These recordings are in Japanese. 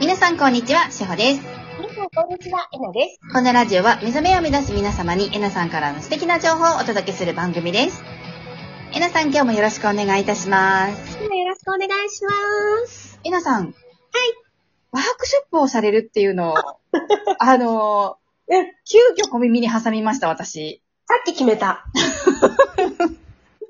皆さんこんにちは、しほです。皆さん、こんにちは。えなです。このラジオは目覚めを目指す皆様にえなさんからの素敵な情報をお届けする番組です。えなさん今日もよろしくお願いいたします。よろしくお願いします。えなさん。はい。ワークショップをされるっていうのを、あの ー、急遽小耳に挟みました、私。さっき決めた。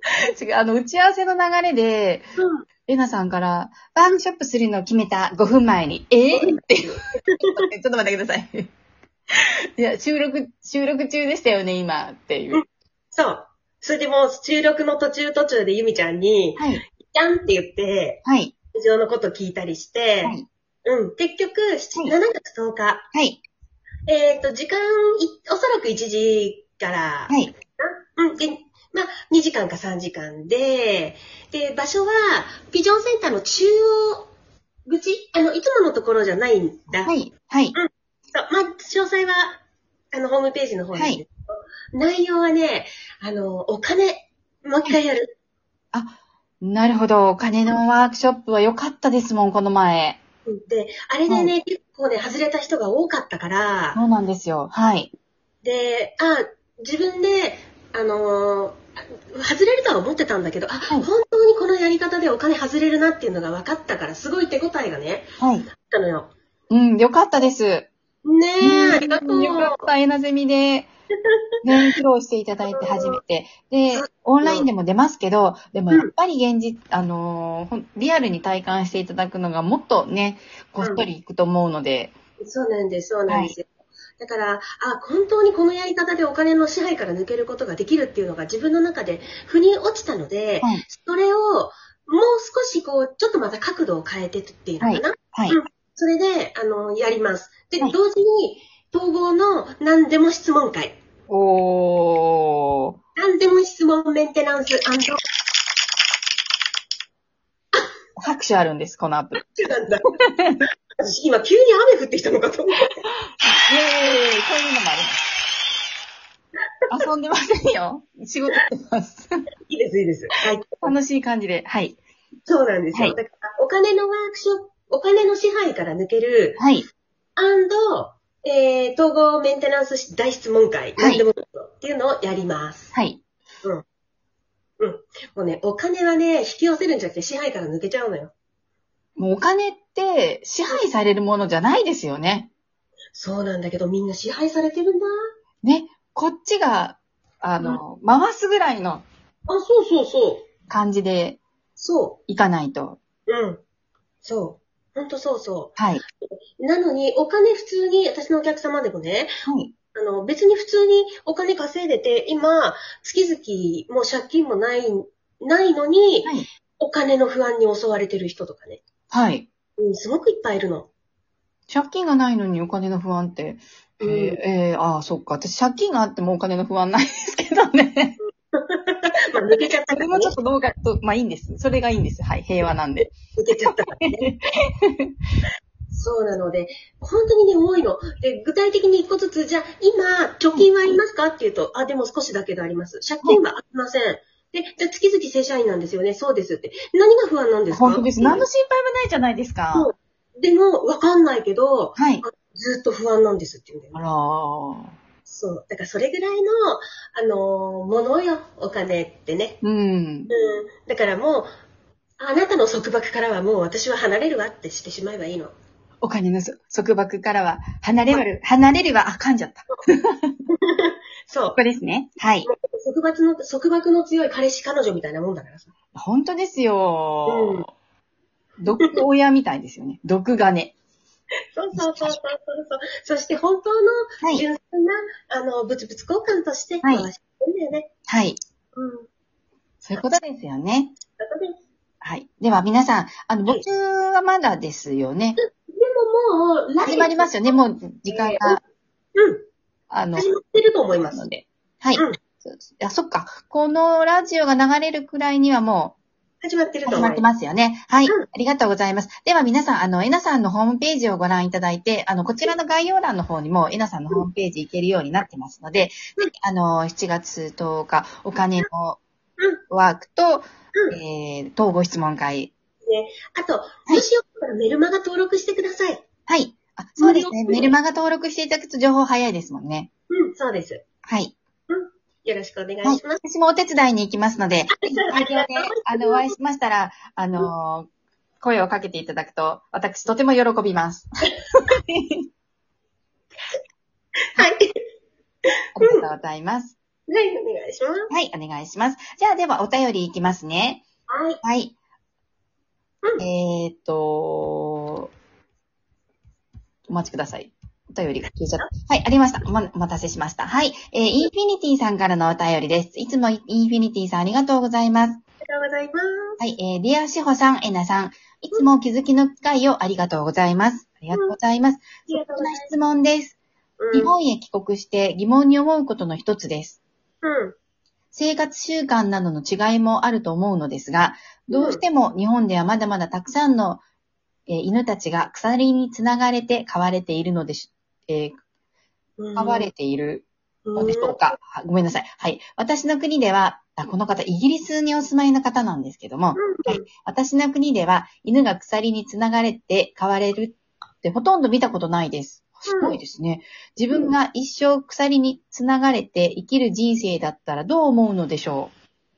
違う、あの、打ち合わせの流れで、うん。えなさんから、ワークショップするのを決めた5分前に、え？ー、って。ちょっと待ってください。いや、収録、収録中でしたよね、今、っていう。そう。それでもう収録の途中途中でゆみちゃんに、はい。じゃんって言って、はい。以上のこと聞いたりして、はい。うん。結局、7 7月10日、はい。えっ、と、時間い、おそらく1時から、はい。うん。で、まあ、2時間か3時間で、で、場所は、ビジョンセンターの中央口？あの、いつものところじゃないんだ。はい。はい。そうまあ、詳細は、あの、ホームページの方に、はい内容はね、あの、お金、もう一回やる。なるほど。お金のワークショップは良かったですもん、この前。で、あれでね、結構ね、外れた人が多かったから、そうなんですよ。はい。で、あ、自分で、あのー外れるとは思ってたんだけど、あ、はい本当にこのやり方でお金外れるなっていうのが分かったから、すごい手応えがね、はい。あったのよ。うん、良かったです。ねえ、うんありがとう。よかった、エナゼミで。ね、披露していただいて初めて。で、オンラインでも出ますけど、でもやっぱり現実、あのーリアルに体感していただくのがもっとね、こっそりいくと思うので、そうなんです、そうなんですよ。だから、あ、本当にこのやり方でお金の支配から抜けることができるっていうのが自分の中で腑に落ちたので、はいそれをもう少しこう、ちょっとまた角度を変えてっていうのかな？はい。うんそれで、あの、やります。で、はい同時に、統合の何でも質問会。おー。何でも質問メンテナンス拍手あるんです、このアプリ。なんだ。私今急に雨降ってきたのかと思って。イェーイそういうのもあります。遊んでませんよ。仕事してます。いいです、いいです。はい。楽しい感じで。はい。そうなんですよ。はいだから、お金のワークショップ、お金の支配から抜ける、はい。アンド、えー、統合メンテナンス大質問会、はいっていうのをやります。はい。もうね、お金はね、引き寄せるんじゃなくて支配から抜けちゃうのよ。もうお金って支配されるものじゃないですよね。そうなんだけど、みんな支配されてるんだ。ね。こっちが、あの、回すぐらいのあ、そうそうそう。感じでそいかないと。う。うん。そう。ほんとそうそはい。う。なのに、お金普通に、私のお客様でもね、はい。あの、別に普通にお金稼いでて、今、月々もう借金もない、ないのに、はいお金の不安に襲われてる人とかね。はい。うん、すごくいっぱいいるの。借金がないのにお金の不安って。えーうんえーああ、そっか。私借金があってもお金の不安ないですけどね。まあ、抜けちゃったそから、ねれもちょっ。とどうかと、まあいいんです。それがいいんです。はい。平和なんで。抜けちゃったからね。そうなので、本当にね、多いの。で、具体的に一個ずつ、じゃあ、今、貯金はありますか？っていうと、あ、でも少しだけどあります。借金はありません。で、じゃあ月々正社員なんですよね。そうですって。何が不安なんですか？本当です。何の心配もないじゃないですか。そうでも、わかんないけど、はい。ずっと不安なんですって言うんだよねあらー。そう。だからそれぐらいの、あのーものよ、お金ってね。うん。うん。だからもう、あなたの束縛からはもう私は離れるわってしてしまえばいいの。お金のそ束縛からは離れる、離れるは、あ、噛んじゃった。こそう。こですね。はい。束縛の、束縛の強い彼氏彼女みたいなもんだからさ。本当ですよ。毒親みたいですよね。毒金。そうそうそうそうそうそう。そして本当のはい。純粋な、あの、物々交換としてはい。はい。うん。そういうことですよね。だねはい。では皆さん、あの、はい僕はまだですよね。でももう、来始まりますよね。もう時間が、うん。あの、始まってると思います。なので。はい。うんあ、そっか。このラジオが流れるくらいにはも始まってるう始まってと思います。ますよね。はい。うんありがとうございます。では皆さん、あの、えなさんのホームページをご覧いただいて、あの、こちらの概要欄の方にも、えなさんのホームページ行けるようになってますので、うんあの、7月10日、お金のうんワークと、うんえー、統合質問会。あと、もしよかったらメルマガ登録してください。ですね。メルマガ登録していただくと情報早いですもんね。うん、そうです。はい。よろしくお願いはいします。。私もお手伝いに行きますので、ありがとうあの、お会いしましたら、あのー声をかけていただくと、私とても喜びます。はい。ありがとうございます。はい、お願いします。はい、お願いします。じゃあ、ではお便りいきますね。はい。はい。うんえーっと、お待ちください。お便りが消えちゃった。はい、ありました。お待たせしました。はい。えーインフィニティさんからのお便りです。いつもインフィニティさんありがとうございます。ありがとうございます。はい、えー、リアシホさん、エナさん、いつも気づきの機会をありがとうございます。ありがとうございます。うございます。質問です。うん日本へ帰国して疑問に思うことの一つです。うん。生活習慣などの違いもあると思うのですが、どうしても日本ではまだまだたくさんの、えー犬たちが鎖につながれて飼われているのでし、えうんー飼われているのでしょううんごめんなさい。はい。私の国では、あこの方、イギリスにお住まいの方なんですけども、はい私の国では犬が鎖につながれて飼われるってほとんど見たことないです。すごいですね。自分が一生鎖につながれて生きる人生だったらどう思うのでしょ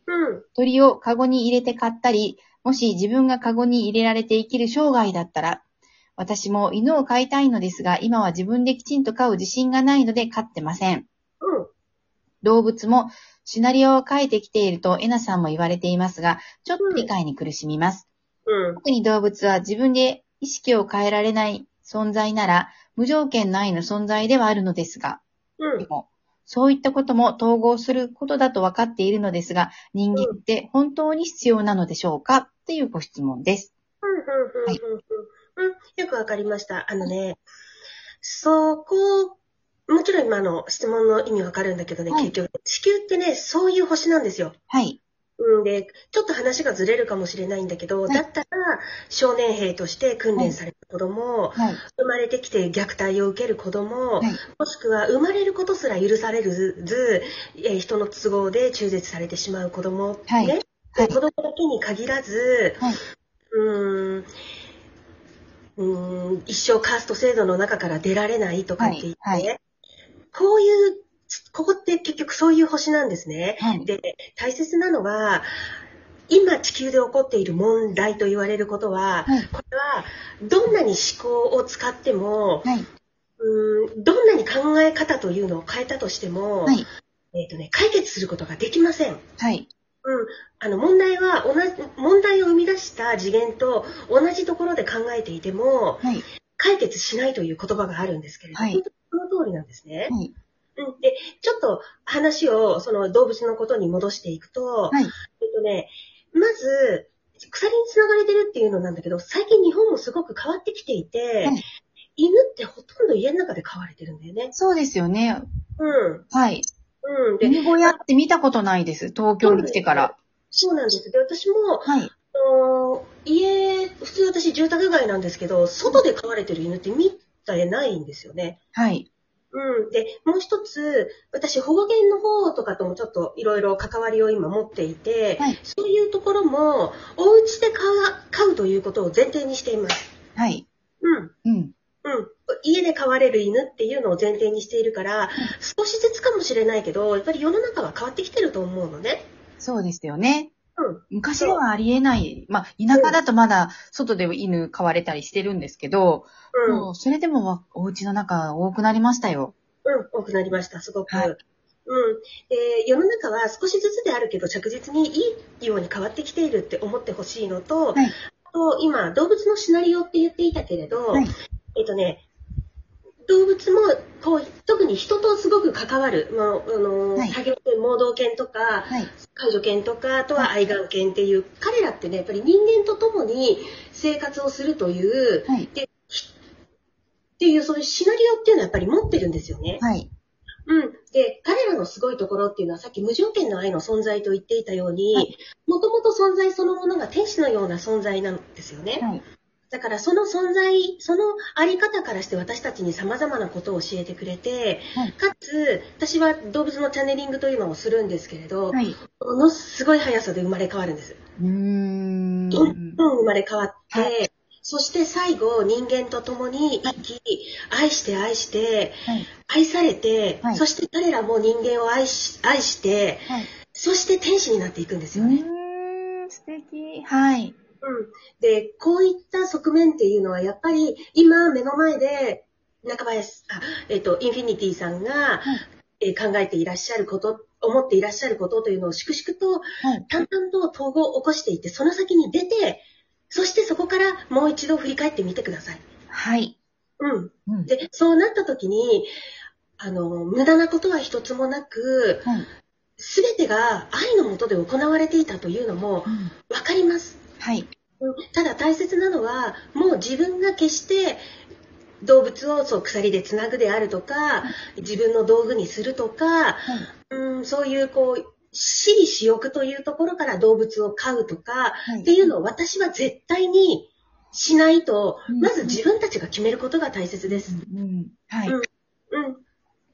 う？うん。鳥をカゴに入れて飼ったり、もし自分がカゴに入れられて生きる生涯だったら、私も犬を飼いたいのですが、今は自分できちんと飼う自信がないので飼ってません。うん。動物もシナリオを書いてきているとエナさんも言われていますが、ちょっと理解に苦しみます。うん。特に動物は自分で意識を変えられない存在なら、無条件の愛の存在ではあるのですが、うん。でも、そういったことも統合することだと分かっているのですが、人間って本当に必要なのでしょうか？っていうご質問です。うん。うん。うん。うん。よくわかりました。あのね、そこ、もちろん今の質問の意味わかるんだけどね、はい結局、地球ってね、そういう星なんですよ。はい。うんで、ちょっと話がずれるかもしれないんだけど、はい。だったら、少年兵として訓練された子供、はい。生まれてきて虐待を受ける子供、はい。もしくは生まれることすら許されず、えー人の都合で中絶されてしまう子供、はい。ね、はい。子供だけに限らず、はい。うーんうーん一生カースト制度の中から出られないとかって言って、はい。はこういう、ここって結局そういう星なんですね。はい。で、大切なのは、今地球で起こっている問題と言われることは、はいこれはどんなに思考を使っても、はい。うーんどんなに考え方というのを変えたとしても、はい。えっ、とね、解決することができません。はい。うん、あの問題は同じ問題を生み出した次元と同じところで考えていてもはい。解決しないという言葉があるんですけれども、はい本当にその通りなんですね。はい。うん、でちょっと話をその動物のことに戻していくと、はい。えっとね、まず鎖につながれてるっていうのなんだけど最近日本もすごく変わってきていて、はい犬ってほとんど家の中で飼われてるんだよね。そうですよね。うんはい。うん、で犬小屋って見たことないです。東京に来てから。そうなんです。で私もはい。あの家、普通私住宅街なんですけど、外で飼われてる犬って見たえないんですよね。はい。うん。で、もう一つ、私保護犬の方とかともちょっといろいろ関わりを今持っていて、はいそういうところも、お家で飼う飼うということを前提にしています。はい。うん。うん。うん。家で飼われる犬っていうのを前提にしているから、少しずつかもしれないけど、やっぱり世の中は変わってきてると思うのね。そうですよね。うん。昔ではありえない。まあ、田舎だとまだ外で犬飼われたりしてるんですけど、うん。もうそれでもわお家の中多くなりましたよ。うん、多くなりました、すごく。はいうん。で、世の中は少しずつであるけど着実にいいように変わってきているって思ってほしいのと、はいあと今、動物のシナリオって言っていたけれど、はいえっとね、動物もこう特に人とすごく関わる、まああのはい作業犬、盲導犬とか、はい。介助犬とか、あとは愛玩犬っていう、彼らってね、やっぱり人間と共に生活をするという、はい。っていうそういうシナリオっていうのはやっぱり持ってるんですよね。はい。うん。で、彼らのすごいところっていうのはさっき無条件の愛の存在と言っていたように、はいもともと存在そのものが天使のような存在なんですよね。はい。だからその存在、そのあり方からして私たちに様々なことを教えてくれて、はいかつ、私は動物のチャネリングというのをするんですけれど、はい。ものすごい速さで生まれ変わるんです。うーん。どんどん生まれ変わって、はそして最後、人間と共に生き、愛して愛して、はい。愛されて、はいそして彼らも人間を愛し、愛して、はい。そして天使になっていくんですうよね。素敵。はい。うん。で、こういった側面っていうのは、やっぱり今目の前で、中林、あ、えっ、と、インフィニティさんが、えー考えていらっしゃること、思っていらっしゃることというのを粛々と、はい。淡々と統合を起こしていって、その先に出て、そしてそこからもう一度振り返ってみてください。はい。うん。うん。で、そうなった時に、あの、無駄なことは一つもなく、はい。すべてが愛のもとで行われていたというのもうんわかります。はい。うんただ大切なのは、もう自分が決して動物をそう鎖でつなぐであるとか、自分の道具にするとか、はい。うん、そういうこう、私利私欲というところから動物を飼うとか、はいっていうのを私は絶対にしないと、うんまず自分たちが決めることが大切です。うん。はい。うんうん。っ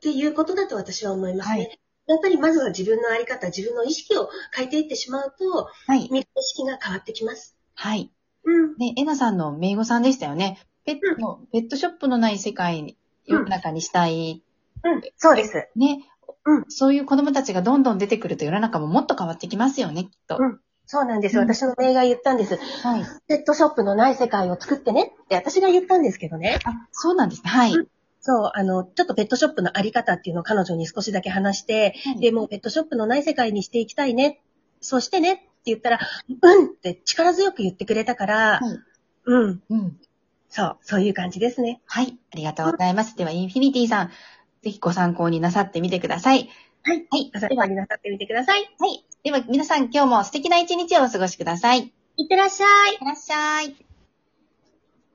ていうことだと私は思いますね。はいやっぱりまずは自分のあり方、自分の意識を変えていってしまうと、はい。見る意識が変わってきます。はい。うん。ね、エナさんの名語さんでしたよね。ペットの、ペットショップのない世界に、世の中にしたい。うん。そうです。ね。うんそういう子供たちがどんどん出てくると世の中ももっと変わってきますよね、きっと。うんそうなんです。うん私の名が言ったんです。はい。ペットショップのない世界を作ってねって私が言ったんですけどね。あ、そうなんですね。はい。うんそう、あの、ちょっとペットショップのあり方っていうのを彼女に少しだけ話して、はいで、もうペットショップのない世界にしていきたいね。そしてねって言ったら、うんって力強く言ってくれたから、はいうん。うん。そう、そういう感じですね。はい。ありがとうございます。では、インフィニティさん、ぜひご参考になさってみてください。はい。はい。朝ごはんになさってみてください。いはい。では、皆さん今日も素敵な一日をお過ごしください。いっってらっしゃい。てらっしゃい。